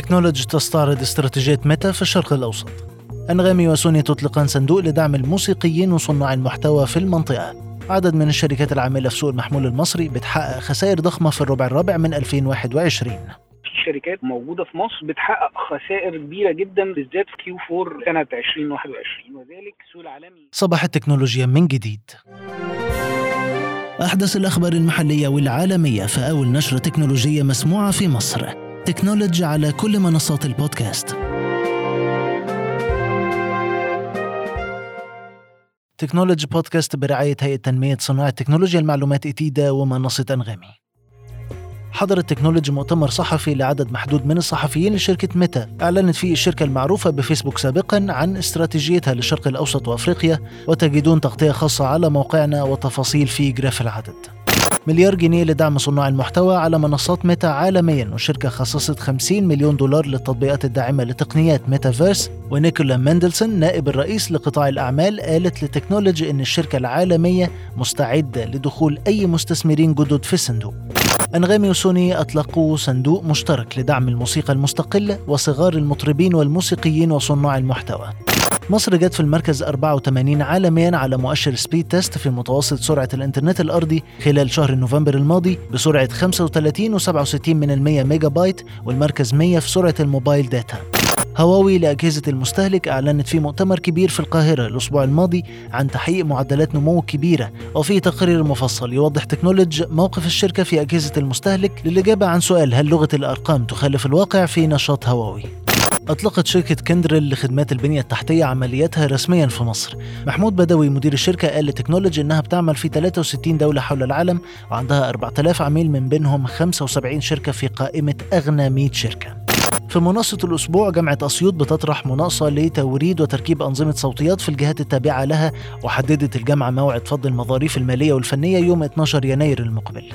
تكنولوجي تستعرض استراتيجية ميتا في الشرق الأوسط. أنغامي وسوني تطلقان صندوق لدعم الموسيقيين وصناع المحتوى في المنطقة. عدد من الشركات العاملة في سوق المحمول المصري بتحقق خسائر ضخمة في الربع الرابع من 2021 شركات موجودة في مصر بتحقق خسائر كبيرة جدا بالذات في Q 4 سنة 2021 وذلك السوق العالمي صباح التكنولوجيا من جديد. أحدث الأخبار المحلية والعالمية في أول نشرة تكنولوجية مسموعة في مصر. تكنولوجي على كل منصات البودكاست. تكنولوجي بودكاست برعاية هيئة تنمية صناعة تكنولوجيا المعلومات إتيدا ومنصة أنغامي. حضر التكنولوجي مؤتمر صحفي لعدد محدود من الصحفيين لشركة ميتا. أعلنت فيه الشركة المعروفة بفيسبوك سابقا عن استراتيجيتها للشرق الأوسط وأفريقيا وتجدون تغطية خاصة على موقعنا وتفاصيل في غلاف العدد. مليار جنيه لدعم صناع المحتوى على منصات ميتا عالميا والشركة خصصت 50 مليون دولار للتطبيقات الداعمة لتقنيات ميتافيرس. ونيكولا مندلسون نائب الرئيس لقطاع الأعمال قالت لتكنولوجي أن الشركة العالمية مستعدة لدخول أي مستثمرين جدد في الصندوق. أنغامي وسوني أطلقوا صندوق مشترك لدعم الموسيقى المستقلة وصغار المطربين والموسيقيين وصناع المحتوى. مصر جت في المركز 84 عالميا على مؤشر Speedtest في متوسط سرعة الإنترنت الأرضي خلال شهر نوفمبر الماضي بسرعة 35 و67 من المية ميجا بايت والمركز 100 في سرعة ال mobile data. هواوي لأجهزة المستهلك أعلنت في مؤتمر كبير في القاهرة الأسبوع الماضي عن تحقيق معدلات نمو كبيرة وفي تقرير مفصل يوضح تكنولوج موقف الشركة في أجهزة المستهلك للإجابة عن سؤال هل لغة الأرقام تخالف الواقع في نشاط هواوي؟ أطلقت شركة كندرل لخدمات البنية التحتية عملياتها رسميا في مصر. محمود بدوي مدير الشركة قال لتكنولوجي إنها بتعمل في 63 دولة حول العالم وعندها 4000 عميل من بينهم 75 شركة في قائمة أغنى 100 شركة. في مناقصة الأسبوع جامعة أسيوط بتطرح مناقصة لتوريد وتركيب أنظمة صوتيات في الجهات التابعة لها وحددت الجامعة موعد فض المظاريف المالية والفنية يوم 12 يناير المقبل.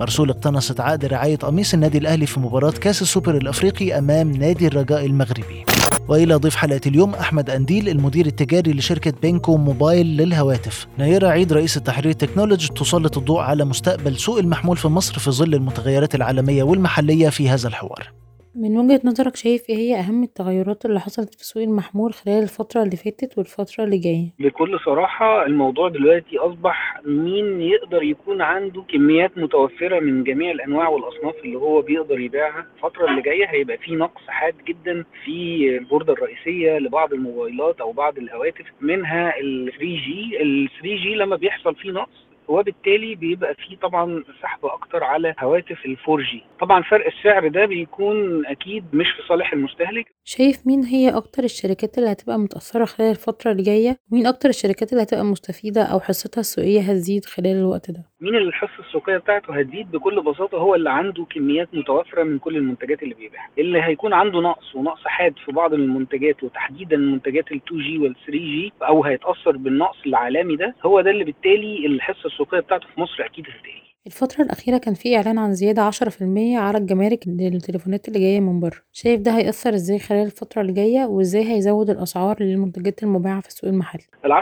مرسول اقتنصت عقد رعاية قميص النادي الأهلي في مباراة كأس السوبر الأفريقي أمام نادي الرجاء المغربي. وإلى ضيف حلقة اليوم أحمد أنديل المدير التجاري لشركة بينكو موبايل للهواتف. نيرة عيد رئيس التحرير تكنولوجي تسلط الضوء على مستقبل سوق المحمول في مصر في ظل المتغيرات العالمية والمحلية في هذا الحوار. من وجهة نظرك شايف إيه هي أهم التغيرات اللي حصلت في سوق المحمول خلال الفترة اللي فاتت والفترة اللي جاية؟ بكل صراحة الموضوع دلوقتي أصبح مين يقدر يكون عنده كميات متوفرة من جميع الأنواع والأصناف اللي هو بيقدر يبيعها الفترة اللي جاية هيبقى في نقص حاد جدا في البوردة الرئيسية لبعض الموبايلات أو بعض الهواتف منها ال 3G ال 3G لما بيحصل فيه نقص وبالتالي بيبقى فيه طبعا سحب أكتر على هواتف ال 4G طبعا فرق السعر ده بيكون أكيد مش في صالح المستهلك. شايف مين هي أكتر الشركات اللي هتبقى متأثرة خلال الفترة اللي جاية؟ ومين أكتر الشركات اللي هتبقى مستفيدة أو حصتها السوقية هتزيد خلال الوقت ده؟ مين اللي الحصة السوقية بتاعته هتزيد؟ بكل بساطة هو اللي عنده كميات متوفرة من كل المنتجات اللي بيبيعها. اللي هيكون عنده نقص ونقص حاد في بعض المنتجات وتحديدا منتجات ال 2G وال 3G أو هيتأثر بالنقص العالمي ده هو ده اللي بالتالي الحصة السوقيه بتاعته في مصر أكيد هتقل. الفترة الأخيرة كان في إعلان عن زيادة عشرة في المية على الجمارك للتليفونات اللي جاية من بره. شايف ده هيأثر إزاي خلال الفترة اللي جاية؟ وإزاي هيزود الأسعار للمنتجات المباعة في السوق المحلي ال 10%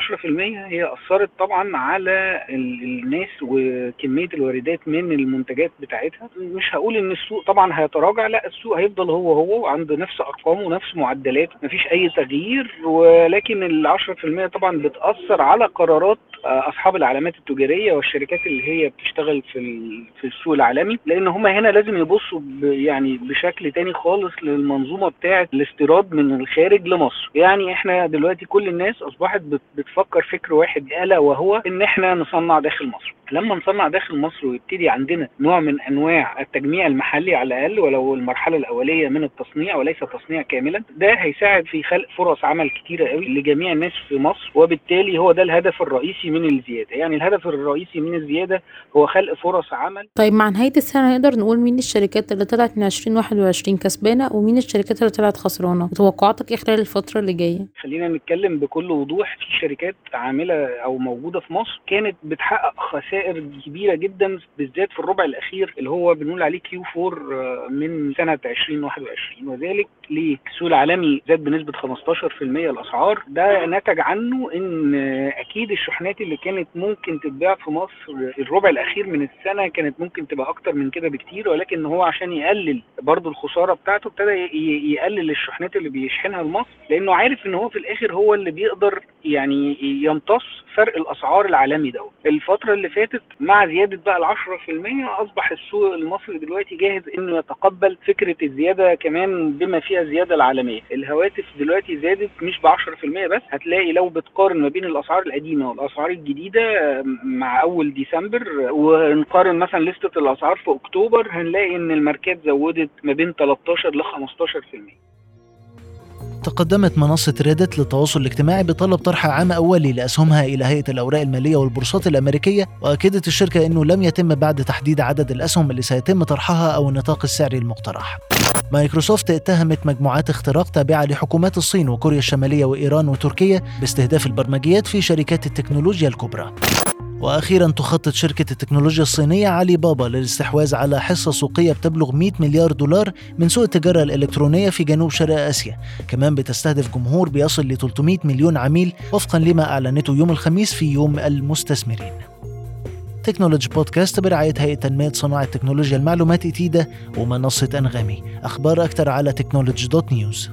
هي أثرت طبعا على ال- الناس وكمية الواردات من المنتجات بتاعتها. مش هقول إن السوق طبعا هيتراجع لا السوق هيفضل هو هو وعنده نفس أرقامه ونفس معدلاته مفيش أي تغيير. ولكن ال 10% طبعا بتأثر على قرارات آه، أصحاب العلامات التجارية والشركات اللي هي بتشتغل في في السوق العالمي لأن هم هنا لازم يبصوا يعني بشكل تاني خالص للمنظومة بتاعة الاستيراد من الخارج لمصر. يعني إحنا دلوقتي كل الناس أصبحت بت- بتفكر فكر واحد الا وهو إن إحنا نصنع داخل مصر. لما نصنع داخل مصر ويبتدي عندنا نوع من أنواع التجميع المحلي على الأقل ولو المرحلة الأولية من التصنيع وليس تصنيع كاملا ده هيساعد في خلق فرص عمل كتيرة قوي لجميع الناس في مصر وبالتالي هو ده الهدف الرئيسي من الزيادة. يعني الهدف الرئيسي من الزيادة هو خلق فرص عمل طيب مع نهاية السنة نقدر نقول مين الشركات اللي طلعت من عشرين واحد وعشرين كسبانة ومين الشركات اللي طلعت خسرانة وتوقعاتك إيه خلال الفترة اللي جاية؟ خلينا نتكلم بكل وضوح في شركات عاملة أو موجودة في مصر كانت بتحقق خسائر كبيرة جدا بالذات في الربع الأخير اللي هو بنقول عليه كيو 4 من سنة 2021 وذلك ليه؟ السوق العالمي زاد بنسبة 15% الأسعار ده نتج عنه إن أكيد الشحنات اللي كانت ممكن تتباع في مصر الربع الأخير من السنة كانت ممكن تبقى أكتر من كده بكتير ولكن هو عشان يقلل برضه الخسارة بتاعته ابتدى يقلل الشحنات اللي بيشحنها لمصر لأنه عارف إن هو في الآخر هو اللي بيقدر يعني يمتص فرق الأسعار العالمي ده الفترة اللي فاتت مع زيادة بقى ال 10% أصبح السوق المصري دلوقتي جاهز إنه يتقبل فكرة الزيادة كمان بما فيها الزيادة العالمية. الهواتف دلوقتي زادت مش ب 10% بس هتلاقي لو بتقارن ما بين الأسعار القديمة والأسعار الجديدة مع أول ديسمبر ونقارن مثلا لستة الأسعار في أكتوبر هنلاقي إن الماركات زودت ما بين 13 ل 15% تقدمت منصة ريدت للتواصل الاجتماعي بطلب طرح عام أولي لأسهمها إلى هيئة الأوراق المالية والبورصات الأمريكية وأكدت الشركة أنه لم يتم بعد تحديد عدد الأسهم اللي سيتم طرحها أو النطاق السعري المقترح. مايكروسوفت اتهمت مجموعات اختراق تابعة لحكومات الصين وكوريا الشمالية وإيران وتركيا باستهداف البرمجيات في شركات التكنولوجيا الكبرى. وأخيرا تخطط شركة التكنولوجيا الصينية علي بابا للاستحواذ على حصة سوقية بتبلغ 100 مليار دولار من سوق التجارة الإلكترونية في جنوب شرق آسيا. كمان بتستهدف جمهور بيصل ل 300 مليون عميل وفقا لما أعلنته يوم الخميس في يوم المستثمرين. تكنولوجي بودكاست برعاية هيئة تنمية صناعة تكنولوجيا المعلومات إتيدا ومنصة أنغامي. أخبار أكثر على تكنولوجي دوت نيوز